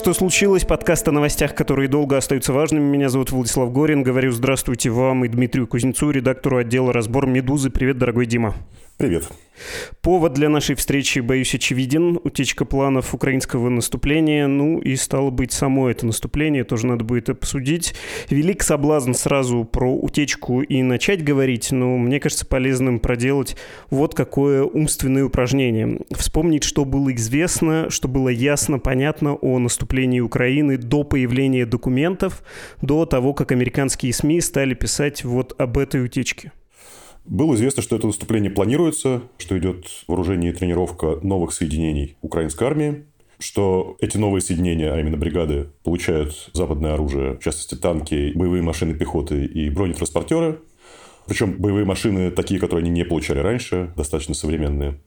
что случилось. Подкаст о новостях, которые долго остаются важными. Меня зовут Владислав Горин. Говорю здравствуйте вам и Дмитрию Кузнецу, редактору отдела «Разбор Медузы». Привет, дорогой Дима. Привет. Повод для нашей встречи, боюсь, очевиден. Утечка планов украинского наступления. Ну и стало быть, само это наступление тоже надо будет обсудить. Велик соблазн сразу про утечку и начать говорить, но мне кажется полезным проделать вот какое умственное упражнение. Вспомнить, что было известно, что было ясно, понятно о наступлении Украины до появления документов, до того, как американские СМИ стали писать вот об этой утечке. Было известно, что это наступление планируется, что идет вооружение и тренировка новых соединений украинской армии, что эти новые соединения, а именно бригады, получают западное оружие, в частности танки, боевые машины пехоты и бронетранспортеры. Причем боевые машины такие, которые они не получали раньше, достаточно современные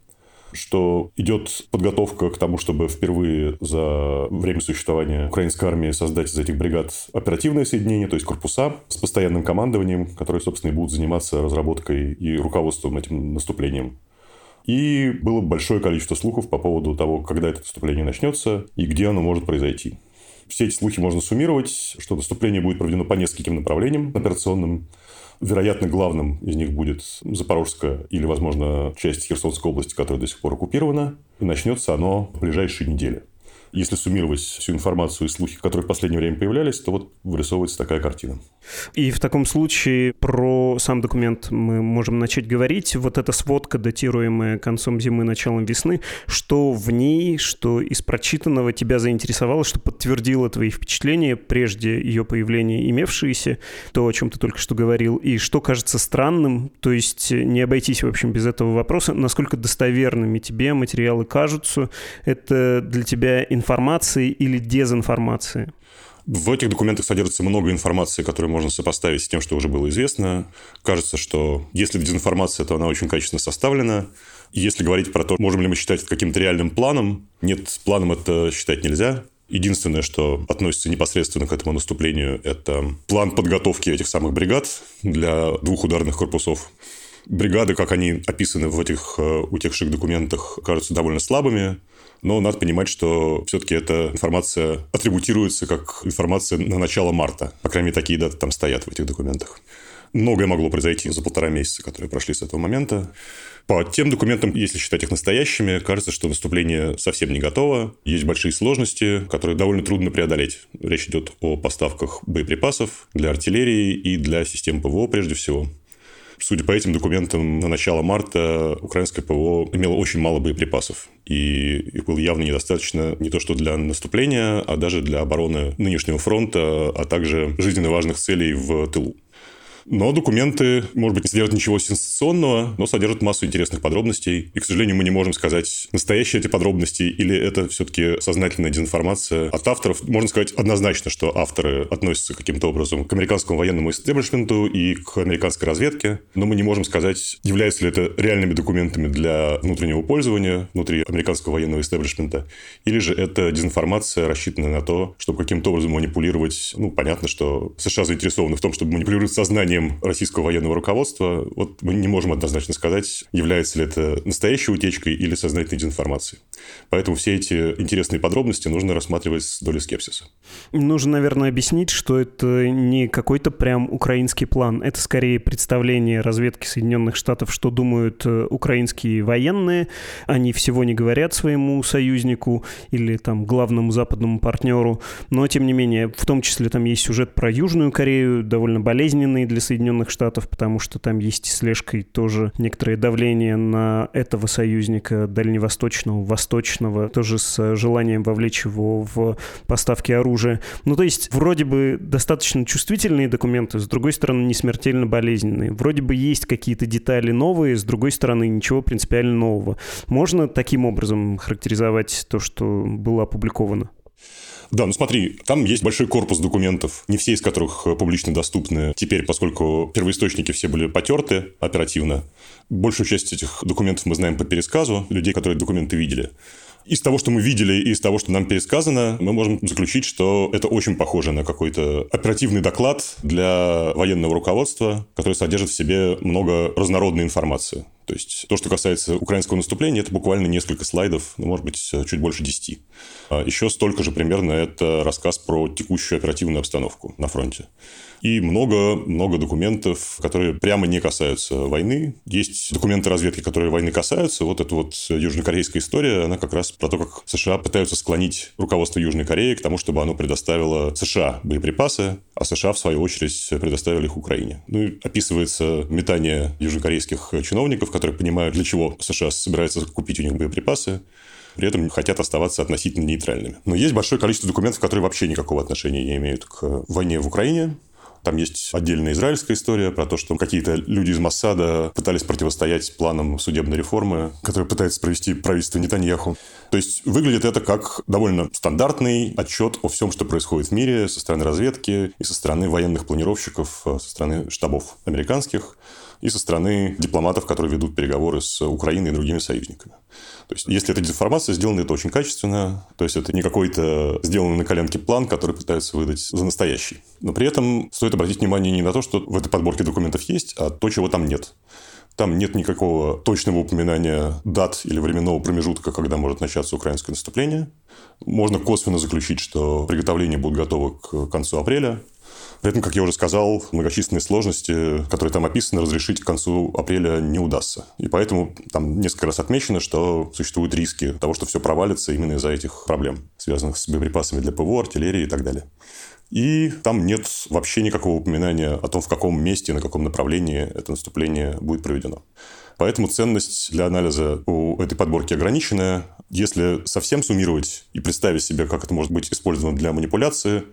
что идет подготовка к тому, чтобы впервые за время существования украинской армии создать из этих бригад оперативное соединение, то есть корпуса с постоянным командованием, которые, собственно, и будут заниматься разработкой и руководством этим наступлением. И было большое количество слухов по поводу того, когда это наступление начнется и где оно может произойти. Все эти слухи можно суммировать, что наступление будет проведено по нескольким направлениям операционным. Вероятно, главным из них будет Запорожская или, возможно, часть Херсонской области, которая до сих пор оккупирована. И начнется оно в ближайшие недели. Если суммировать всю информацию и слухи, которые в последнее время появлялись, то вот вырисовывается такая картина. И в таком случае про сам документ мы можем начать говорить. Вот эта сводка, датируемая концом зимы, началом весны, что в ней, что из прочитанного тебя заинтересовало, что подтвердило твои впечатления, прежде ее появления имевшиеся, то, о чем ты только что говорил, и что кажется странным, то есть не обойтись, в общем, без этого вопроса, насколько достоверными тебе материалы кажутся, это для тебя информация информации или дезинформации? В этих документах содержится много информации, которую можно сопоставить с тем, что уже было известно. Кажется, что если дезинформация, то она очень качественно составлена. Если говорить про то, можем ли мы считать это каким-то реальным планом, нет, планом это считать нельзя. Единственное, что относится непосредственно к этому наступлению, это план подготовки этих самых бригад для двух ударных корпусов. Бригады, как они описаны в этих э, утекших документах, кажутся довольно слабыми но надо понимать, что все-таки эта информация атрибутируется как информация на начало марта. По крайней мере, такие даты там стоят в этих документах. Многое могло произойти за полтора месяца, которые прошли с этого момента. По тем документам, если считать их настоящими, кажется, что наступление совсем не готово. Есть большие сложности, которые довольно трудно преодолеть. Речь идет о поставках боеприпасов для артиллерии и для систем ПВО прежде всего. Судя по этим документам, на начало марта украинское ПВО имело очень мало боеприпасов. И их было явно недостаточно не то что для наступления, а даже для обороны нынешнего фронта, а также жизненно важных целей в тылу. Но документы, может быть, не содержат ничего сенсационного, но содержат массу интересных подробностей. И, к сожалению, мы не можем сказать, настоящие эти подробности или это все-таки сознательная дезинформация от авторов. Можно сказать однозначно, что авторы относятся каким-то образом к американскому военному истеблишменту и к американской разведке. Но мы не можем сказать, являются ли это реальными документами для внутреннего пользования внутри американского военного истеблишмента, или же это дезинформация, рассчитанная на то, чтобы каким-то образом манипулировать. Ну, понятно, что США заинтересованы в том, чтобы манипулировать сознанием мнением российского военного руководства, вот мы не можем однозначно сказать, является ли это настоящей утечкой или сознательной дезинформацией. Поэтому все эти интересные подробности нужно рассматривать с долей скепсиса. Нужно, наверное, объяснить, что это не какой-то прям украинский план. Это скорее представление разведки Соединенных Штатов, что думают э, украинские военные. Они всего не говорят своему союзнику или там главному западному партнеру. Но, тем не менее, в том числе там есть сюжет про Южную Корею, довольно болезненный для Соединенных Штатов, потому что там есть слежкой тоже некоторое давление на этого союзника дальневосточного, восточного, тоже с желанием вовлечь его в поставки оружия. Ну, то есть, вроде бы достаточно чувствительные документы, с другой стороны, не смертельно болезненные. Вроде бы есть какие-то детали новые, с другой стороны, ничего принципиально нового. Можно таким образом характеризовать то, что было опубликовано? Да, ну смотри, там есть большой корпус документов, не все из которых э, публично доступны теперь, поскольку первоисточники все были потерты оперативно. Большую часть этих документов мы знаем по пересказу людей, которые документы видели. Из того, что мы видели, и из того, что нам пересказано, мы можем заключить, что это очень похоже на какой-то оперативный доклад для военного руководства, который содержит в себе много разнородной информации. То есть то, что касается украинского наступления, это буквально несколько слайдов, ну, может быть, чуть больше десяти. А еще столько же примерно это рассказ про текущую оперативную обстановку на фронте. И много-много документов, которые прямо не касаются войны. Есть документы разведки, которые войны касаются. Вот эта вот южнокорейская история, она как раз про то, как США пытаются склонить руководство Южной Кореи к тому, чтобы оно предоставило США боеприпасы, а США, в свою очередь, предоставили их Украине. Ну и описывается метание южнокорейских чиновников, которые понимают, для чего США собирается купить у них боеприпасы при этом хотят оставаться относительно нейтральными. Но есть большое количество документов, которые вообще никакого отношения не имеют к войне в Украине. Там есть отдельная израильская история про то, что какие-то люди из Массада пытались противостоять планам судебной реформы, которые пытается провести правительство Нетаньяху. То есть выглядит это как довольно стандартный отчет о всем, что происходит в мире со стороны разведки и со стороны военных планировщиков, э, со стороны штабов американских и со стороны дипломатов, которые ведут переговоры с Украиной и другими союзниками. То есть, если это дезинформация, сделано это очень качественно. То есть, это не какой-то сделанный на коленке план, который пытаются выдать за настоящий. Но при этом стоит обратить внимание не на то, что в этой подборке документов есть, а то, чего там нет. Там нет никакого точного упоминания дат или временного промежутка, когда может начаться украинское наступление. Можно косвенно заключить, что приготовления будут готовы к концу апреля. При этом, как я уже сказал, многочисленные сложности, которые там описаны, разрешить к концу апреля не удастся. И поэтому там несколько раз отмечено, что существуют риски того, что все провалится именно из-за этих проблем, связанных с боеприпасами для ПВО, артиллерии и так далее. И там нет вообще никакого упоминания о том, в каком месте, на каком направлении это наступление будет проведено. Поэтому ценность для анализа у этой подборки ограниченная. Если совсем суммировать и представить себе, как это может быть использовано для манипуляции,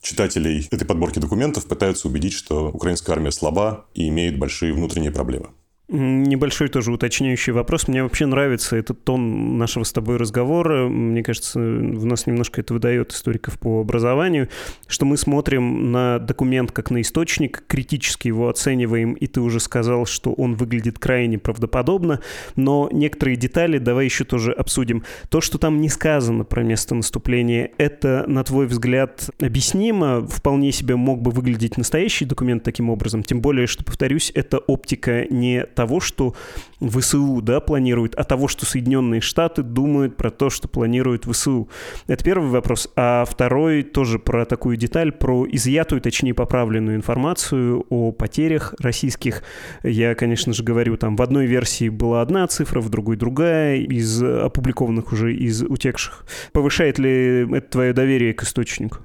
читателей этой подборки документов пытаются убедить, что украинская армия слаба и имеет большие внутренние проблемы. Небольшой тоже уточняющий вопрос. Мне вообще нравится этот тон нашего с тобой разговора. Мне кажется, в нас немножко это выдает историков по образованию, что мы смотрим на документ как на источник, критически его оцениваем, и ты уже сказал, что он выглядит крайне правдоподобно, но некоторые детали давай еще тоже обсудим. То, что там не сказано про место наступления, это, на твой взгляд, объяснимо? Вполне себе мог бы выглядеть настоящий документ таким образом, тем более, что, повторюсь, это оптика не того, что ВСУ да, планирует, а того, что Соединенные Штаты думают про то, что планирует ВСУ. Это первый вопрос. А второй тоже про такую деталь, про изъятую, точнее поправленную информацию о потерях российских. Я, конечно же, говорю, там в одной версии была одна цифра, в другой другая, из опубликованных уже, из утекших. Повышает ли это твое доверие к источнику?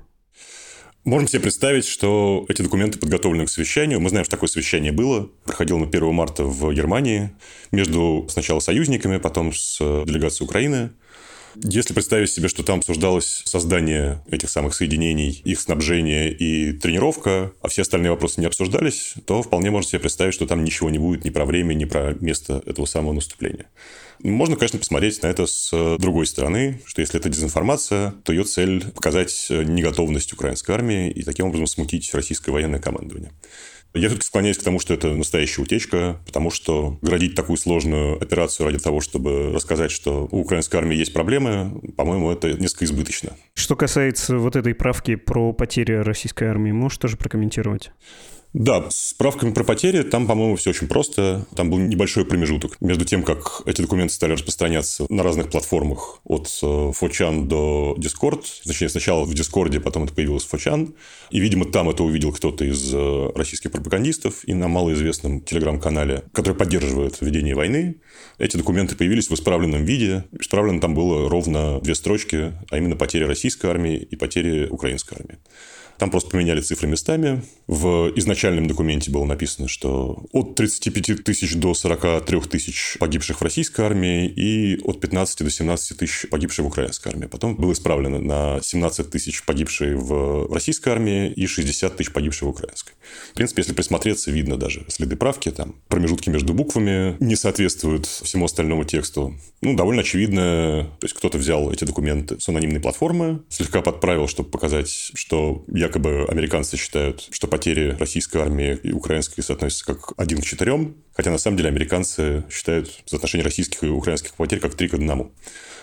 Можем себе представить, что эти документы подготовлены к совещанию. Мы знаем, что такое совещание было. Проходило на 1 марта в Германии между сначала союзниками, потом с делегацией Украины. Если представить себе, что там обсуждалось создание этих самых соединений, их снабжение и тренировка, а все остальные вопросы не обсуждались, то вполне можно себе представить, что там ничего не будет ни про время, ни про место этого самого наступления. Можно, конечно, посмотреть на это с другой стороны, что если это дезинформация, то ее цель показать неготовность украинской армии и таким образом смутить российское военное командование. Я все-таки склоняюсь к тому, что это настоящая утечка, потому что градить такую сложную операцию ради того, чтобы рассказать, что у украинской армии есть проблемы, по-моему, это несколько избыточно. Что касается вот этой правки про потери российской армии, можешь тоже прокомментировать? Да, с справками про потери там, по-моему, все очень просто. Там был небольшой промежуток между тем, как эти документы стали распространяться на разных платформах от Фочан э, до Discord. Точнее, сначала в Дискорде, потом это появилось в Фочан. И, видимо, там это увидел кто-то из э, российских пропагандистов. И на малоизвестном телеграм-канале, который поддерживает ведение войны, эти документы появились в исправленном виде. Исправлено там было ровно две строчки, а именно потери российской армии и потери украинской армии. Там просто поменяли цифры местами. В изначальном документе было написано, что от 35 тысяч до 43 тысяч погибших в российской армии и от 15 до 17 тысяч погибших в украинской армии. Потом было исправлено на 17 тысяч погибших в российской армии и 60 тысяч погибших в украинской. В принципе, если присмотреться, видно даже следы правки. Там промежутки между буквами не соответствуют всему остальному тексту. Ну, довольно очевидно. То есть, кто-то взял эти документы с анонимной платформы, слегка подправил, чтобы показать, что я якобы американцы считают, что потери российской армии и украинской соотносятся как один к четырем, хотя на самом деле американцы считают соотношение российских и украинских потерь как три к одному.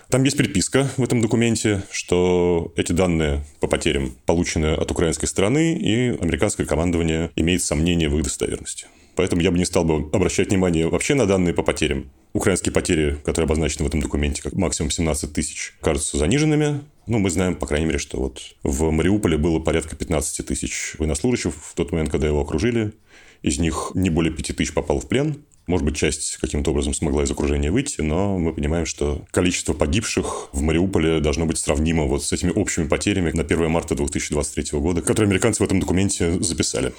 Там есть приписка в этом документе, что эти данные по потерям получены от украинской стороны, и американское командование имеет сомнения в их достоверности. Поэтому я бы не стал бы обращать внимание вообще на данные по потерям. Украинские потери, которые обозначены в этом документе как максимум 17 тысяч, кажутся заниженными. Ну, мы знаем, по крайней мере, что вот в Мариуполе было порядка 15 тысяч военнослужащих в тот момент, когда его окружили. Из них не более 5 тысяч попало в плен. Может быть, часть каким-то образом смогла из окружения выйти, но мы понимаем, что количество погибших в Мариуполе должно быть сравнимо вот с этими общими потерями на 1 марта 2023 года, которые американцы в этом документе записали.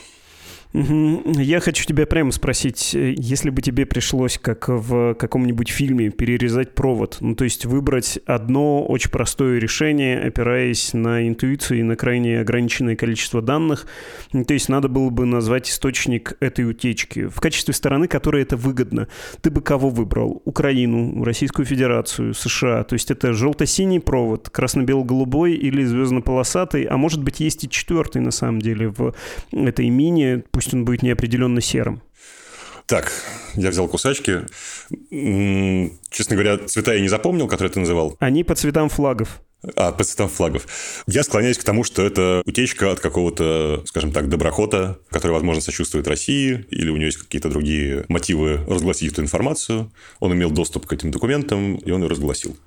Я хочу тебя прямо спросить, э, если бы тебе пришлось, как в каком-нибудь фильме, перерезать провод, ну то есть выбрать одно очень простое решение, опираясь на интуицию и на крайне ограниченное количество данных, ну, то есть надо было бы назвать источник этой утечки в качестве стороны, которой это выгодно. Ты бы кого выбрал? Украину, Российскую Федерацию, США? То есть это желто-синий провод, красно-бело-голубой или звездно-полосатый, а может быть есть и четвертый на самом деле в этой мини, пусть он будет неопределенно серым. Так, я взял кусачки. Честно говоря, цвета я не запомнил, которые ты называл. Они по цветам флагов. А, по цветам флагов. Я склоняюсь к тому, что это утечка от какого-то, скажем так, доброхота, который, возможно, сочувствует России, или у него есть какие-то другие мотивы разгласить эту информацию. Он имел доступ к этим документам, и он ее разгласил.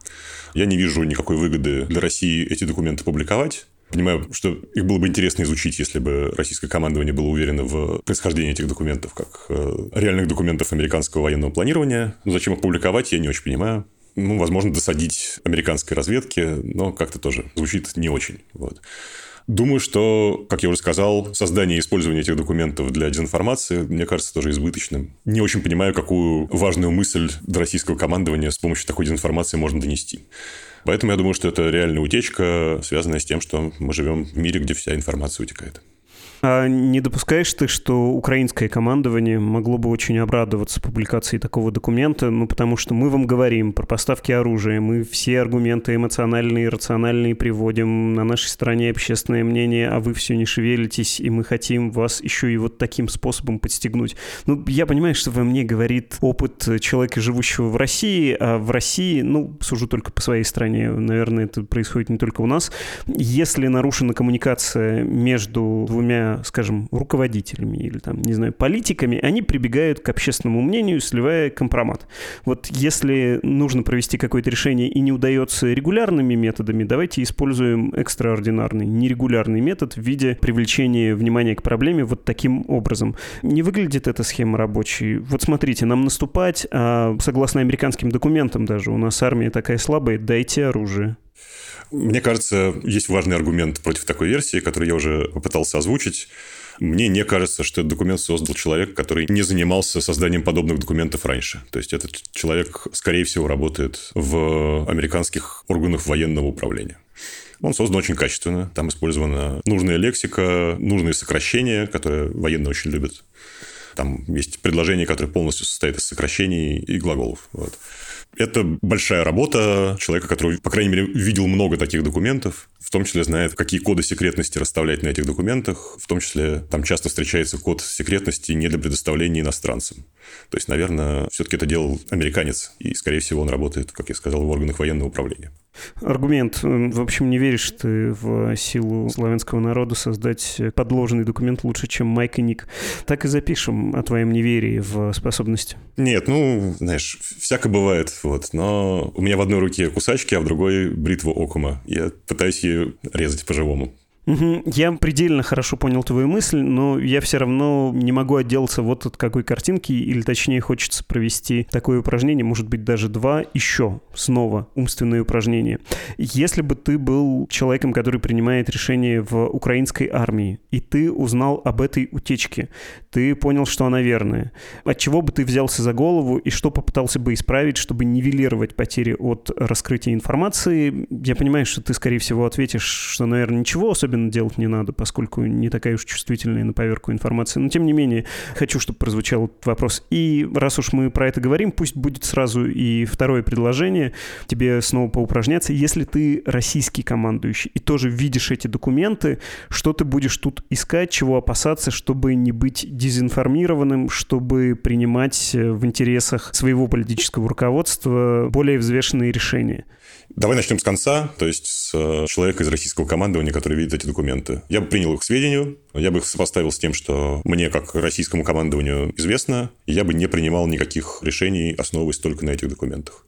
Я не вижу никакой выгоды для России эти документы публиковать. Понимаю, что их было бы интересно изучить, если бы российское командование было уверено в происхождении этих документов, как э, реальных документов американского военного планирования. Но зачем их публиковать, я не очень понимаю. Ну, возможно, досадить американской разведке, но как-то тоже звучит не очень. Вот. Думаю, что, как я уже сказал, создание и использование этих документов для дезинформации, мне кажется, тоже избыточным. Не очень понимаю, какую важную мысль до российского командования с помощью такой дезинформации можно донести. Поэтому я думаю, что это реальная утечка, связанная с тем, что мы живем в мире, где вся информация утекает. А не допускаешь ты, что украинское командование могло бы очень обрадоваться публикации такого документа, ну, потому что мы вам говорим про поставки оружия, мы все аргументы эмоциональные и рациональные приводим, на нашей стороне общественное мнение, а вы все не шевелитесь, и мы хотим вас еще и вот таким способом подстегнуть. Ну, я понимаю, что во мне говорит опыт человека, живущего в России, а в России, ну, сужу только по своей стране, наверное, это происходит не только у нас, если нарушена коммуникация между двумя скажем, руководителями или там, не знаю, политиками, они прибегают к общественному мнению, сливая компромат. Вот если нужно провести какое-то решение и не удается регулярными методами, давайте используем экстраординарный, нерегулярный метод в виде привлечения внимания к проблеме вот таким образом. Не выглядит эта схема рабочей. Вот смотрите, нам наступать, а согласно американским документам даже, у нас армия такая слабая, дайте оружие. Мне кажется, есть важный аргумент против такой версии, который я уже попытался озвучить. Мне не кажется, что этот документ создал человек, который не занимался созданием подобных документов раньше. То есть этот человек, скорее всего, работает в американских органах военного управления. Он создан очень качественно. Там использована нужная лексика, нужные сокращения, которые военные очень любят. Там есть предложение, которое полностью состоит из сокращений и глаголов. Вот. Это большая работа человека, который, по крайней мере, видел много таких документов, в том числе знает, какие коды секретности расставлять на этих документах, в том числе там часто встречается код секретности не для предоставления иностранцам. То есть, наверное, все-таки это делал американец, и, скорее всего, он работает, как я сказал, в органах военного управления. Аргумент. В общем, не веришь ты в силу славянского народа создать подложный документ лучше, чем Майк и Ник. Так и запишем о твоем неверии в способности. Нет, ну, знаешь, всяко бывает. Вот. Но у меня в одной руке кусачки, а в другой бритва окума. Я пытаюсь ее резать по-живому. Я предельно хорошо понял твою мысль, но я все равно не могу отделаться вот от какой картинки, или точнее хочется провести такое упражнение, может быть даже два, еще снова умственные упражнения. Если бы ты был человеком, который принимает решение в украинской армии, и ты узнал об этой утечке, ты понял, что она верная, от чего бы ты взялся за голову и что попытался бы исправить, чтобы нивелировать потери от раскрытия информации, я понимаю, что ты, скорее всего, ответишь, что, наверное, ничего особенно делать не надо, поскольку не такая уж чувствительная на поверку информация. Но, тем не менее, хочу, чтобы прозвучал этот вопрос. И раз уж мы про это говорим, пусть будет сразу и второе предложение тебе снова поупражняться. Если ты российский командующий и тоже видишь эти документы, что ты будешь тут искать, чего опасаться, чтобы не быть дезинформированным, чтобы принимать в интересах своего политического руководства более взвешенные решения? Давай начнем с конца, то есть с э, человека из российского командования, который видит эти документы. Я бы принял их к сведению, я бы их сопоставил с тем, что мне, как российскому командованию, известно, и я бы не принимал никаких решений, основываясь только на этих документах.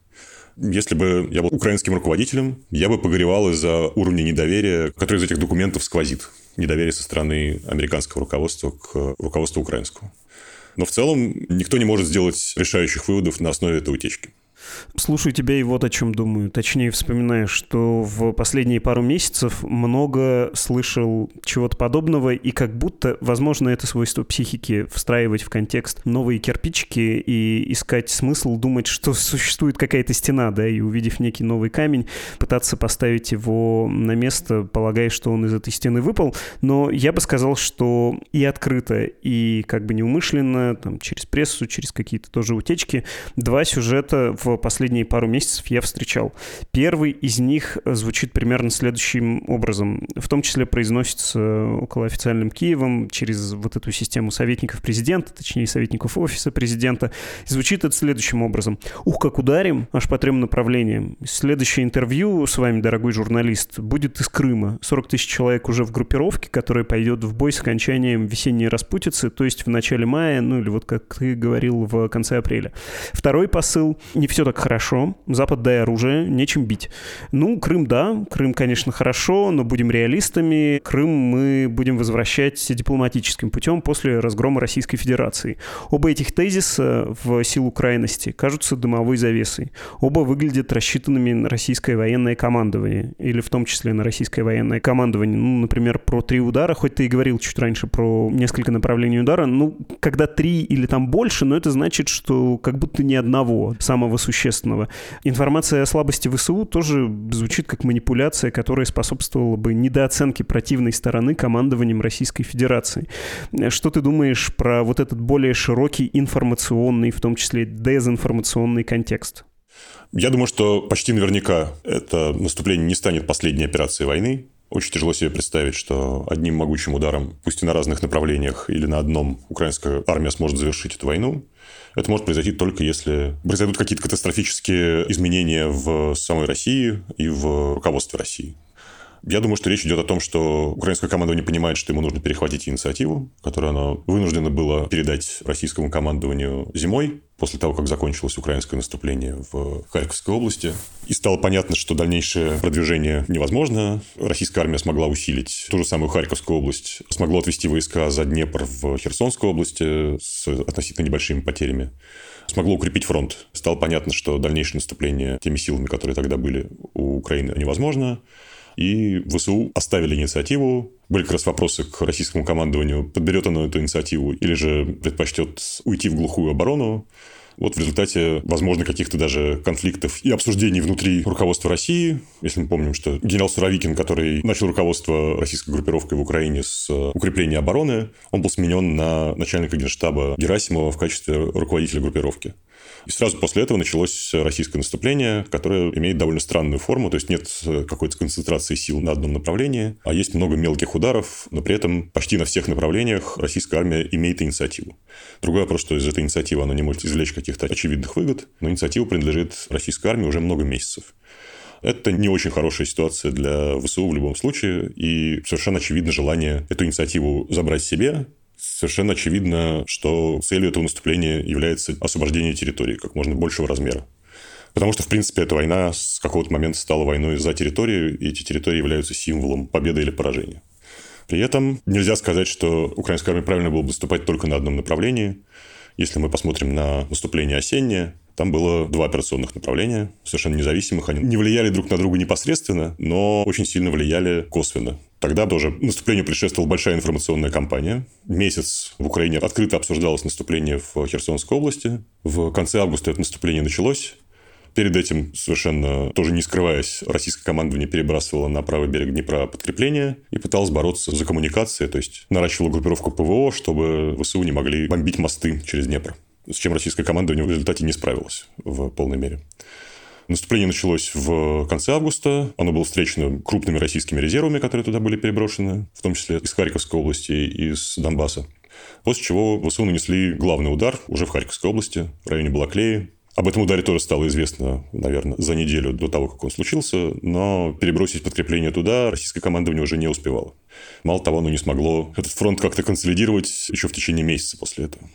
Если бы я был украинским руководителем, я бы погоревал из-за уровня недоверия, который из этих документов сквозит. Недоверие со стороны американского руководства к руководству украинского. Но в целом никто не может сделать решающих выводов на основе этой утечки. Слушаю тебя и вот о чем думаю. Точнее, вспоминаю, что в последние пару месяцев много слышал чего-то подобного, и как будто, возможно, это свойство психики встраивать в контекст новые кирпичики и искать смысл, думать, что существует какая-то стена, да, и увидев некий новый камень, пытаться поставить его на место, полагая, что он из этой стены выпал. Но я бы сказал, что и открыто, и как бы неумышленно, там, через прессу, через какие-то тоже утечки, два сюжета в последние пару месяцев я встречал. Первый из них звучит примерно следующим образом. В том числе произносится около официальным Киевом через вот эту систему советников президента, точнее, советников офиса президента. Звучит это следующим образом. Ух, как ударим, аж по трем направлениям. Следующее интервью с вами, дорогой журналист, будет из Крыма. 40 тысяч человек уже в группировке, которая пойдет в бой с окончанием весенней распутицы, то есть в начале мая, ну или вот как ты говорил, в конце апреля. Второй посыл. Не так хорошо, Запад дай оружие, нечем бить. Ну, Крым, да, Крым, конечно, хорошо, но будем реалистами, Крым мы будем возвращать дипломатическим путем после разгрома Российской Федерации. Оба этих тезиса в силу крайности кажутся дымовой завесой. Оба выглядят рассчитанными на российское военное командование, или в том числе на российское военное командование. Ну, например, про три удара, хоть ты и говорил чуть раньше про несколько направлений удара, ну, когда три или там больше, но это значит, что как будто ни одного самого существенного. Информация о слабости ВСУ тоже звучит как манипуляция, которая способствовала бы недооценке противной стороны командованием Российской Федерации. Что ты думаешь про вот этот более широкий информационный, в том числе дезинформационный контекст? Я думаю, что почти наверняка это наступление не станет последней операцией войны. Очень тяжело себе представить, что одним могучим ударом, пусть и на разных направлениях или на одном, украинская армия сможет завершить эту войну. Это может произойти только если произойдут какие-то катастрофические изменения в самой России и в руководстве России. Я думаю, что речь идет о том, что украинское командование понимает, что ему нужно перехватить инициативу, которую оно вынуждено было передать российскому командованию зимой, после того, как закончилось украинское наступление в Харьковской области. И стало понятно, что дальнейшее продвижение невозможно. Российская армия смогла усилить ту же самую Харьковскую область, смогла отвести войска за Днепр в Херсонской области с относительно небольшими потерями смогло укрепить фронт. Стало понятно, что дальнейшее наступление теми силами, которые тогда были у Украины, невозможно. И ВСУ оставили инициативу. Были как раз вопросы к российскому командованию, подберет оно эту инициативу или же предпочтет уйти в глухую оборону. Вот в результате, возможно, каких-то даже конфликтов и обсуждений внутри руководства России. Если мы помним, что генерал Суровикин, который начал руководство российской группировкой в Украине с укрепления обороны, он был сменен на начальника генштаба Герасимова в качестве руководителя группировки. И сразу после этого началось российское наступление, которое имеет довольно странную форму, то есть нет какой-то концентрации сил на одном направлении, а есть много мелких ударов, но при этом почти на всех направлениях российская армия имеет инициативу. Другой вопрос, что из этой инициативы она не может извлечь каких-то очевидных выгод, но инициатива принадлежит российской армии уже много месяцев. Это не очень хорошая ситуация для ВСУ в любом случае, и совершенно очевидно желание эту инициативу забрать себе, совершенно очевидно, что целью этого наступления является освобождение территории как можно большего размера. Потому что, в принципе, эта война с какого-то момента стала войной за территорию, и эти территории являются символом победы или поражения. При этом нельзя сказать, что украинская армия правильно было бы наступать только на одном направлении. Если мы посмотрим на наступление осеннее, там было два операционных направления, совершенно независимых. Они не влияли друг на друга непосредственно, но очень сильно влияли косвенно. Тогда тоже наступлению предшествовала большая информационная кампания. Месяц в Украине открыто обсуждалось наступление в Херсонской области. В конце августа это наступление началось. Перед этим, совершенно тоже не скрываясь, российское командование перебрасывало на правый берег Днепра подкрепление и пыталось бороться за коммуникации, то есть наращивало группировку ПВО, чтобы ВСУ не могли бомбить мосты через Днепр с чем российское командование в результате не справилось в полной мере. Наступление началось в конце августа. Оно было встречено крупными российскими резервами, которые туда были переброшены, в том числе из Харьковской области и из Донбасса. После чего ВСУ нанесли главный удар уже в Харьковской области, в районе Балаклеи. Об этом ударе тоже стало известно, наверное, за неделю до того, как он случился, но перебросить подкрепление туда российское командование уже не успевало. Мало того, оно не смогло этот фронт как-то консолидировать еще в течение месяца после этого.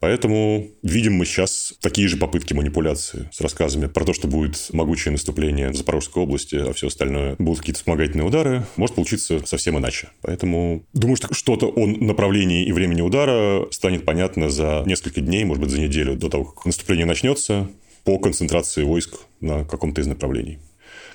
Поэтому видим мы сейчас такие же попытки манипуляции с рассказами про то, что будет могучее наступление в Запорожской области, а все остальное будут какие-то вспомогательные удары. Может получиться совсем иначе. Поэтому думаю, что что-то о направлении и времени удара станет понятно за несколько дней, может быть, за неделю до того, как наступление начнется по концентрации войск на каком-то из направлений.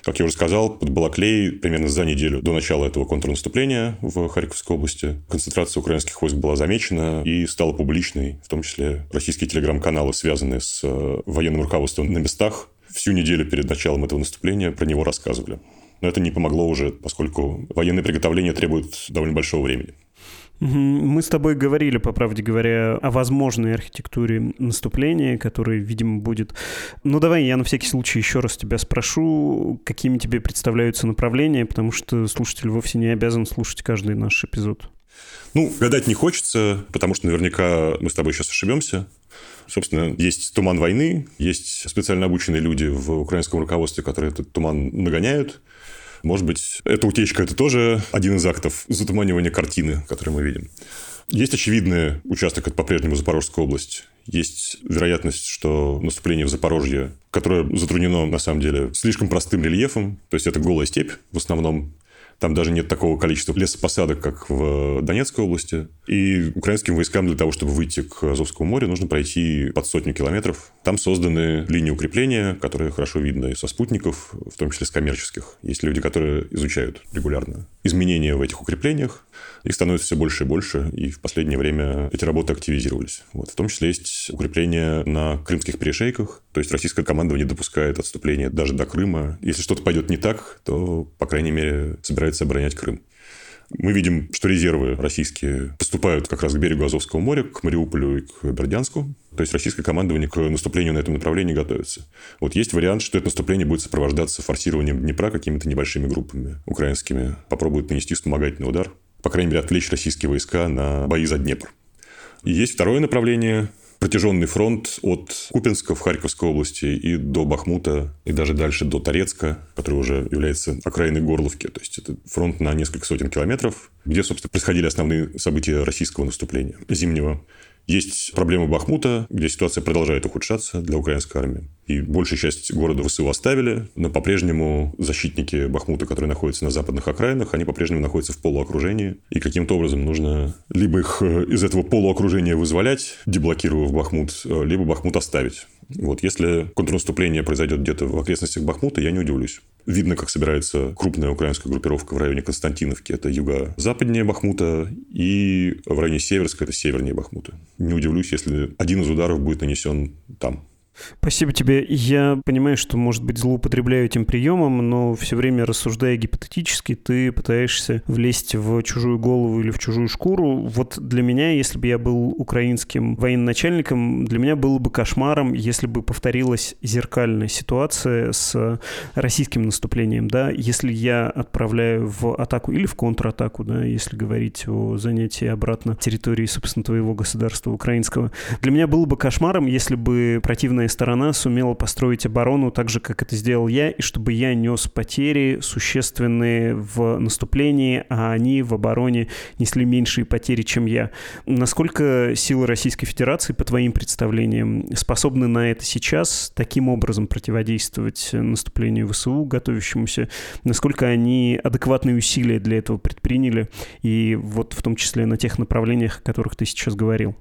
Как я уже сказал, под Балаклей примерно за неделю до начала этого контрнаступления в Харьковской области концентрация украинских войск была замечена и стала публичной, в том числе российские телеграм-каналы, связанные с э, военным руководством на местах, всю неделю перед началом этого наступления про него рассказывали. Но это не помогло уже, поскольку военные приготовления требуют довольно большого времени. Мы с тобой говорили, по правде говоря, о возможной архитектуре наступления, которое, видимо, будет... Ну, давай я на всякий случай еще раз тебя спрошу, какими тебе представляются направления, потому что слушатель вовсе не обязан слушать каждый наш эпизод. Ну, гадать не хочется, потому что наверняка мы с тобой сейчас ошибемся. Собственно, есть туман войны, есть специально обученные люди в украинском руководстве, которые этот туман нагоняют. Может быть, эта утечка – это тоже один из актов затуманивания картины, который мы видим. Есть очевидный участок, это по-прежнему Запорожская область. Есть вероятность, что наступление в Запорожье, которое затруднено, на самом деле, слишком простым рельефом, то есть это голая степь в основном, там даже нет такого количества лесопосадок, как в Донецкой области. И украинским войскам для того, чтобы выйти к Азовскому морю, нужно пройти под сотню километров. Там созданы линии укрепления, которые хорошо видно и со спутников, в том числе с коммерческих. Есть люди, которые изучают регулярно изменения в этих укреплениях. Их становится все больше и больше, и в последнее время эти работы активизировались. Вот. В том числе есть укрепления на крымских перешейках, то есть российское командование допускает отступление даже до Крыма. Если что-то пойдет не так, то, по крайней мере, собирается оборонять Крым. Мы видим, что резервы российские поступают как раз к берегу Азовского моря, к Мариуполю и к Бердянску. То есть российское командование к наступлению на этом направлении готовится. Вот есть вариант, что это наступление будет сопровождаться форсированием Днепра какими-то небольшими группами украинскими. Попробуют нанести вспомогательный удар. По крайней мере, отвлечь российские войска на бои за Днепр. И есть второе направление протяженный фронт от Купинска в Харьковской области и до Бахмута, и даже дальше до Торецка, который уже является окраиной Горловки. То есть, это фронт на несколько сотен километров, где, собственно, происходили основные события российского наступления зимнего. Есть проблемы Бахмута, где ситуация продолжает ухудшаться для украинской армии. И большая часть города ВСУ оставили, но по-прежнему защитники Бахмута, которые находятся на западных окраинах, они по-прежнему находятся в полуокружении. И каким-то образом нужно либо их э, из этого полуокружения вызволять, деблокировав Бахмут, э, либо Бахмут оставить. Вот если контрнаступление произойдет где-то в окрестностях Бахмута, я не удивлюсь. Видно, как собирается крупная украинская группировка в районе Константиновки. Это юго-западнее Бахмута. И в районе Северска это севернее Бахмута. Не удивлюсь, если один из ударов будет нанесен там. Спасибо тебе. Я понимаю, что, может быть, злоупотребляю этим приемом, но все время рассуждая гипотетически, ты пытаешься влезть в чужую голову или в чужую шкуру. Вот для меня, если бы я был украинским военачальником, для меня было бы кошмаром, если бы повторилась зеркальная ситуация с российским наступлением, да, если я отправляю в атаку или в контратаку, да, если говорить о занятии обратно территории, собственно, твоего государства украинского. Для меня было бы кошмаром, если бы противная сильная сторона сумела построить оборону так же, как это сделал я, и чтобы я нес потери существенные в наступлении, а они в обороне несли меньшие потери, чем я. Насколько силы Российской Федерации, по твоим представлениям, способны на это сейчас таким образом противодействовать наступлению ВСУ, готовящемуся? Насколько они адекватные усилия для этого предприняли? И вот в том числе на тех направлениях, о которых ты сейчас говорил.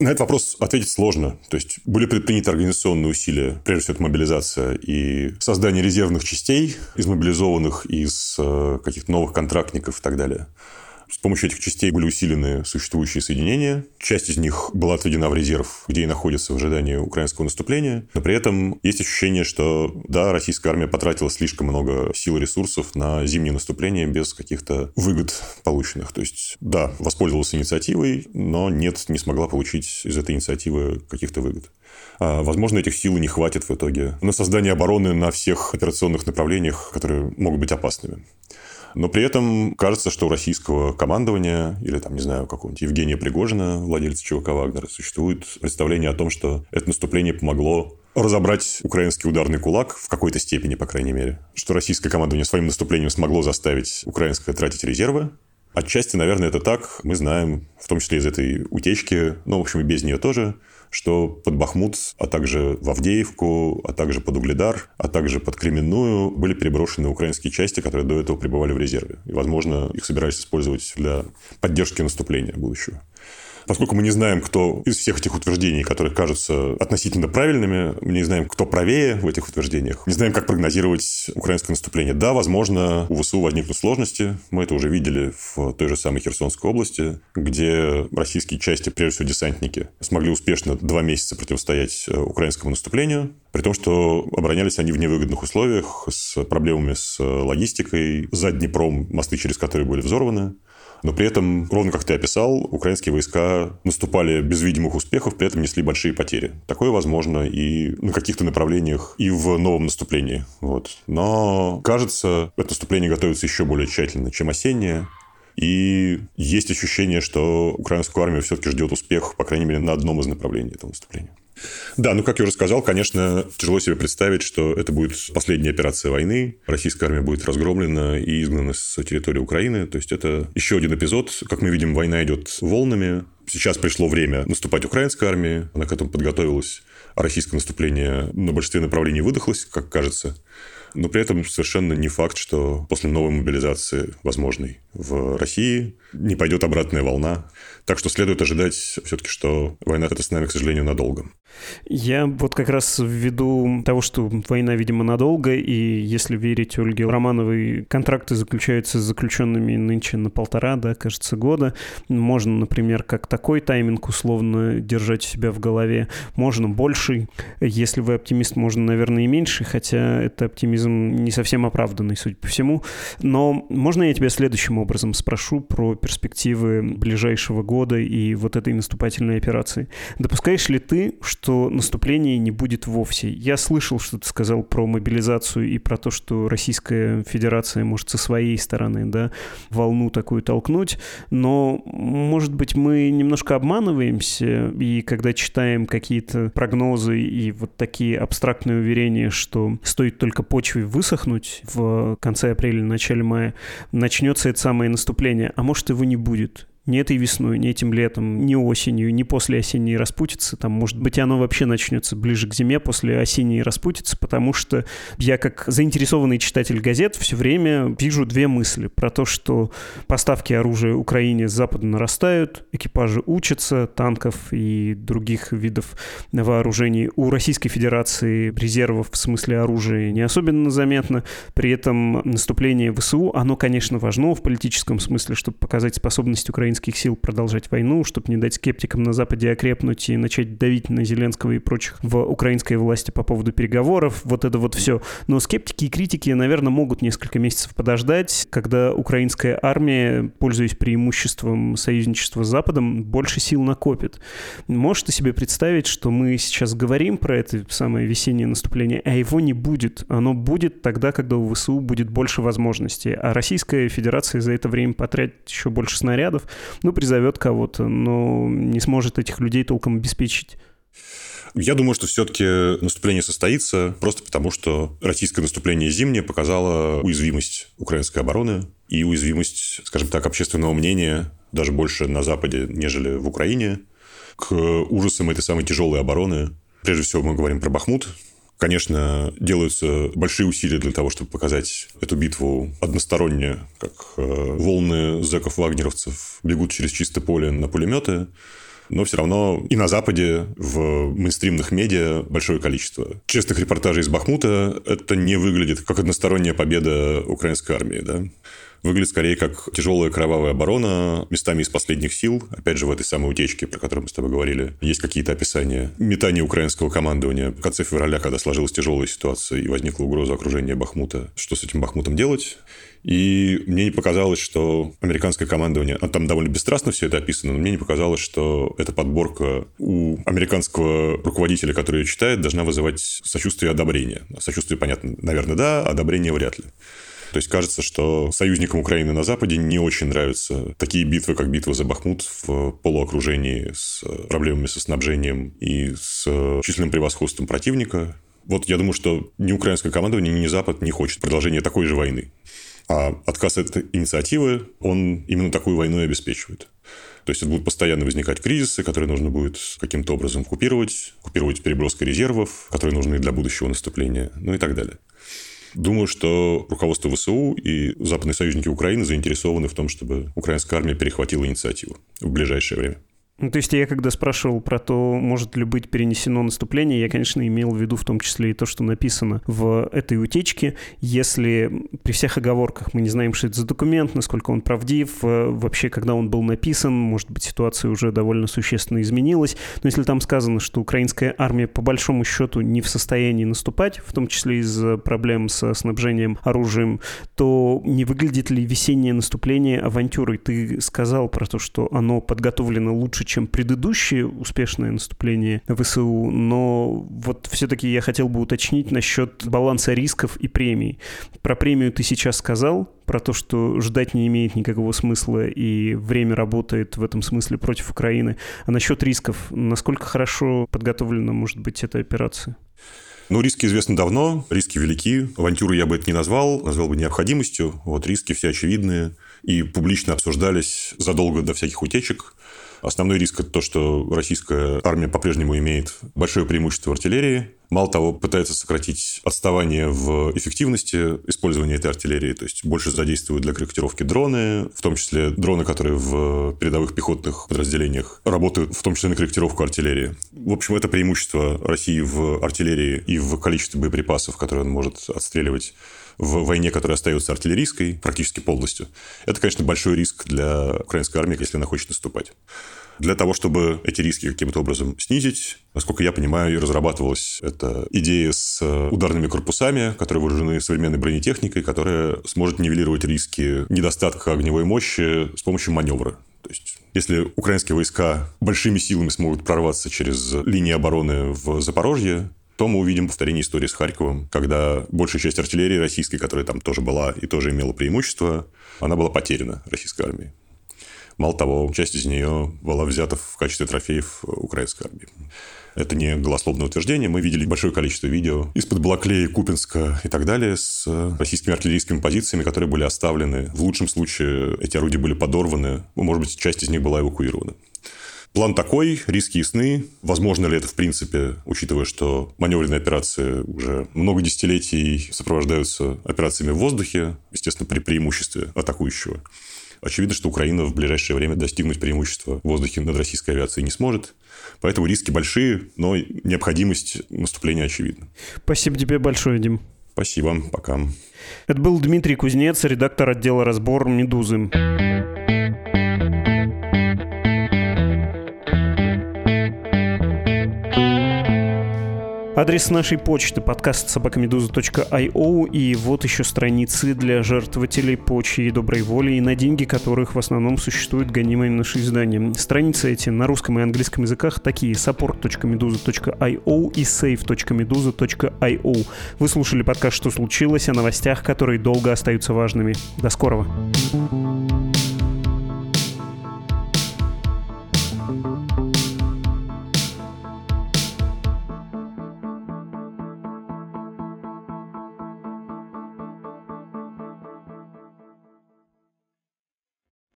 На этот вопрос ответить сложно. То есть, были предприняты организационные усилия, прежде всего, это мобилизация и создание резервных частей из мобилизованных, из э, каких-то новых контрактников и так далее. С помощью этих частей были усилены существующие соединения. Часть из них была отведена в резерв, где и находится в ожидании украинского наступления. Но при этом есть ощущение, что, да, российская армия потратила слишком много сил и ресурсов на зимнее наступление без каких-то выгод полученных. То есть, да, воспользовалась инициативой, но нет, не смогла получить из этой инициативы каких-то выгод. А, возможно, этих сил не хватит в итоге на создание обороны на всех операционных направлениях, которые могут быть опасными. Но при этом кажется, что у российского командования, или там, не знаю, какого-нибудь Евгения Пригожина, владельца ЧВК «Вагнер», существует представление о том, что это наступление помогло разобрать украинский ударный кулак в какой-то степени, по крайней мере. Что российское командование своим наступлением смогло заставить украинское тратить резервы. Отчасти, наверное, это так. Мы знаем, в том числе из этой утечки, ну, в общем, и без нее тоже, что под Бахмут, а также в Авдеевку, а также под Угледар, а также под Кременную были переброшены украинские части, которые до этого пребывали в резерве. И, возможно, их собирались использовать для поддержки наступления будущего. Поскольку мы не знаем, кто из всех этих утверждений, которые кажутся относительно правильными, мы не знаем, кто правее в этих утверждениях, не знаем, как прогнозировать украинское наступление. Да, возможно, у ВСУ возникнут сложности. Мы это уже видели в той же самой Херсонской области, где российские части, прежде всего десантники, смогли успешно два месяца противостоять э, украинскому наступлению, при том, что оборонялись они в невыгодных условиях, с проблемами с логистикой, за Днепром, мосты через которые были взорваны. Но при этом, ровно как ты описал, украинские войска наступали без видимых успехов, при этом несли большие потери. Такое возможно и на каких-то направлениях, и в новом наступлении. Вот. Но, кажется, это наступление готовится еще более тщательно, чем осеннее. И есть ощущение, что украинскую армию все-таки ждет успех, по крайней мере, на одном из направлений этого наступления. Да, ну, как я уже сказал, конечно, тяжело себе представить, что это будет последняя операция войны. Российская армия будет разгромлена и изгнана с территории Украины. То есть, это еще один эпизод. Как мы видим, война идет волнами. Сейчас пришло время наступать украинской армии. Она к этому подготовилась. А российское наступление на большинстве направлений выдохлось, как кажется. Но при этом совершенно не факт, что после новой мобилизации, возможной в России, не пойдет обратная волна. Так что следует ожидать все-таки, что война это с нами, к сожалению, надолго. Я вот как раз ввиду того, что война, видимо, надолго, и если верить Ольге Романовой, контракты заключаются с заключенными нынче на полтора, да, кажется, года. Можно, например, как такой тайминг условно держать себя в голове. Можно больший. Если вы оптимист, можно, наверное, и меньше, хотя это оптимизм не совсем оправданный, судя по всему. Но можно я тебя следующим образом спрошу про перспективы ближайшего года и вот этой наступательной операции. Допускаешь ли ты, что наступления не будет вовсе? Я слышал, что ты сказал про мобилизацию и про то, что Российская Федерация может со своей стороны да, волну такую толкнуть, но, может быть, мы немножко обманываемся, и когда читаем какие-то прогнозы и вот такие абстрактные уверения, что стоит только почве высохнуть в конце апреля, начале мая, начнется это самое наступление, а может его не будет ни этой весной, ни этим летом, ни осенью, ни после осенней распутицы. Там, может быть, оно вообще начнется ближе к зиме после осенней распутицы, потому что я, как заинтересованный читатель газет, все время вижу две мысли про то, что поставки оружия Украине с запада нарастают, экипажи учатся, танков и других видов вооружений. У Российской Федерации резервов в смысле оружия не особенно заметно. При этом наступление ВСУ, оно, конечно, важно в политическом смысле, чтобы показать способность Украины украинских сил продолжать войну, чтобы не дать скептикам на Западе окрепнуть и начать давить на Зеленского и прочих в украинской власти по поводу переговоров. Вот это вот все. Но скептики и критики, наверное, могут несколько месяцев подождать, когда украинская армия, пользуясь преимуществом союзничества с Западом, больше сил накопит. Можешь ты себе представить, что мы сейчас говорим про это самое весеннее наступление, а его не будет. Оно будет тогда, когда у ВСУ будет больше возможностей. А Российская Федерация за это время потратит еще больше снарядов, ну, призовет кого-то, но не сможет этих людей толком обеспечить. Я думаю, что все-таки наступление состоится просто потому, что российское наступление зимнее показало уязвимость украинской обороны и уязвимость, скажем так, общественного мнения даже больше на Западе, нежели в Украине, к ужасам этой самой тяжелой обороны. Прежде всего мы говорим про Бахмут, Конечно, делаются большие усилия для того, чтобы показать эту битву односторонне, как э, волны зэков-вагнеровцев бегут через чистое поле на пулеметы, но все равно и на Западе в мейнстримных медиа большое количество. Честных репортажей из Бахмута это не выглядит как односторонняя победа украинской армии. Да? Выглядит скорее как тяжелая кровавая оборона, местами из последних сил. Опять же, в этой самой утечке, про которую мы с тобой говорили, есть какие-то описания. Метание украинского командования в конце февраля, когда сложилась тяжелая ситуация и возникла угроза окружения Бахмута. Что с этим Бахмутом делать? И мне не показалось, что американское командование... А там довольно бесстрастно все это описано, но мне не показалось, что эта подборка у американского руководителя, который ее читает, должна вызывать сочувствие и одобрение. Сочувствие, понятно, наверное, да, одобрение вряд ли. То есть кажется, что союзникам Украины на Западе не очень нравятся такие битвы, как битва за Бахмут в полуокружении с проблемами со снабжением и с численным превосходством противника. Вот я думаю, что ни украинское командование, ни Запад не хочет продолжения такой же войны. А отказ от инициативы, он именно такую войну и обеспечивает. То есть это будут постоянно возникать кризисы, которые нужно будет каким-то образом купировать, купировать переброской резервов, которые нужны для будущего наступления, ну и так далее. Думаю, что руководство ВСУ и западные союзники Украины заинтересованы в том, чтобы украинская армия перехватила инициативу в ближайшее время. Ну, то есть я когда спрашивал про то, может ли быть перенесено наступление, я, конечно, имел в виду в том числе и то, что написано в этой утечке. Если при всех оговорках мы не знаем, что это за документ, насколько он правдив, э, вообще, когда он был написан, может быть, ситуация уже довольно существенно изменилась. Но если там сказано, что украинская армия по большому счету не в состоянии наступать, в том числе из-за проблем со снабжением оружием, то не выглядит ли весеннее наступление авантюрой? Ты сказал про то, что оно подготовлено лучше, чем предыдущие успешные наступления ВСУ, но вот все-таки я хотел бы уточнить насчет баланса рисков и премий. Про премию ты сейчас сказал, про то, что ждать не имеет никакого смысла, и время работает в этом смысле против Украины. А насчет рисков, насколько хорошо подготовлена может быть эта операция? Ну, риски известны давно, риски велики. Авантюру я бы это не назвал, назвал бы необходимостью. Вот риски все очевидные и публично обсуждались задолго до всяких утечек. Основной риск – это то, что российская армия по-прежнему имеет большое преимущество в артиллерии. Мало того, пытается сократить отставание в эффективности использования этой артиллерии, то есть больше задействуют для корректировки дроны, в том числе дроны, которые в передовых пехотных подразделениях работают, в том числе на корректировку артиллерии. В общем, это преимущество России в артиллерии и в количестве боеприпасов, которые он может отстреливать в войне, которая остается артиллерийской практически полностью, это, конечно, большой риск для украинской армии, если она хочет наступать. Для того, чтобы эти риски каким-то образом снизить, насколько я понимаю, и разрабатывалась эта идея с ударными корпусами, которые вооружены современной бронетехникой, которая сможет нивелировать риски недостатка огневой мощи с помощью маневра. То есть если украинские войска большими силами смогут прорваться через линии обороны в Запорожье, то мы увидим повторение истории с Харьковом, когда большая часть артиллерии российской, которая там тоже была и тоже имела преимущество, она была потеряна российской армией. Мало того, часть из нее была взята в качестве трофеев украинской армии. Это не голословное утверждение. Мы видели большое количество видео из-под Балаклея, Купинска и так далее с российскими артиллерийскими позициями, которые были оставлены. В лучшем случае эти орудия были подорваны. Ну, может быть, часть из них была эвакуирована. План такой, риски ясны. Возможно ли это, в принципе, учитывая, что маневренные операции уже много десятилетий сопровождаются операциями в воздухе, естественно, при преимуществе атакующего. Очевидно, что Украина в ближайшее время достигнуть преимущества в воздухе над российской авиацией не сможет. Поэтому риски большие, но необходимость наступления очевидна. Спасибо тебе большое, Дим. Спасибо, пока. Это был Дмитрий Кузнец, редактор отдела «Разбор Медузы». Адрес нашей почты подкаст собакамедуза.io и вот еще страницы для жертвователей по чьей доброй воле и на деньги которых в основном существуют гонимые наши издания. Страницы эти на русском и английском языках такие support.meduza.io и save.meduza.io. Вы слушали подкаст «Что случилось?» о новостях, которые долго остаются важными. До скорого! thank you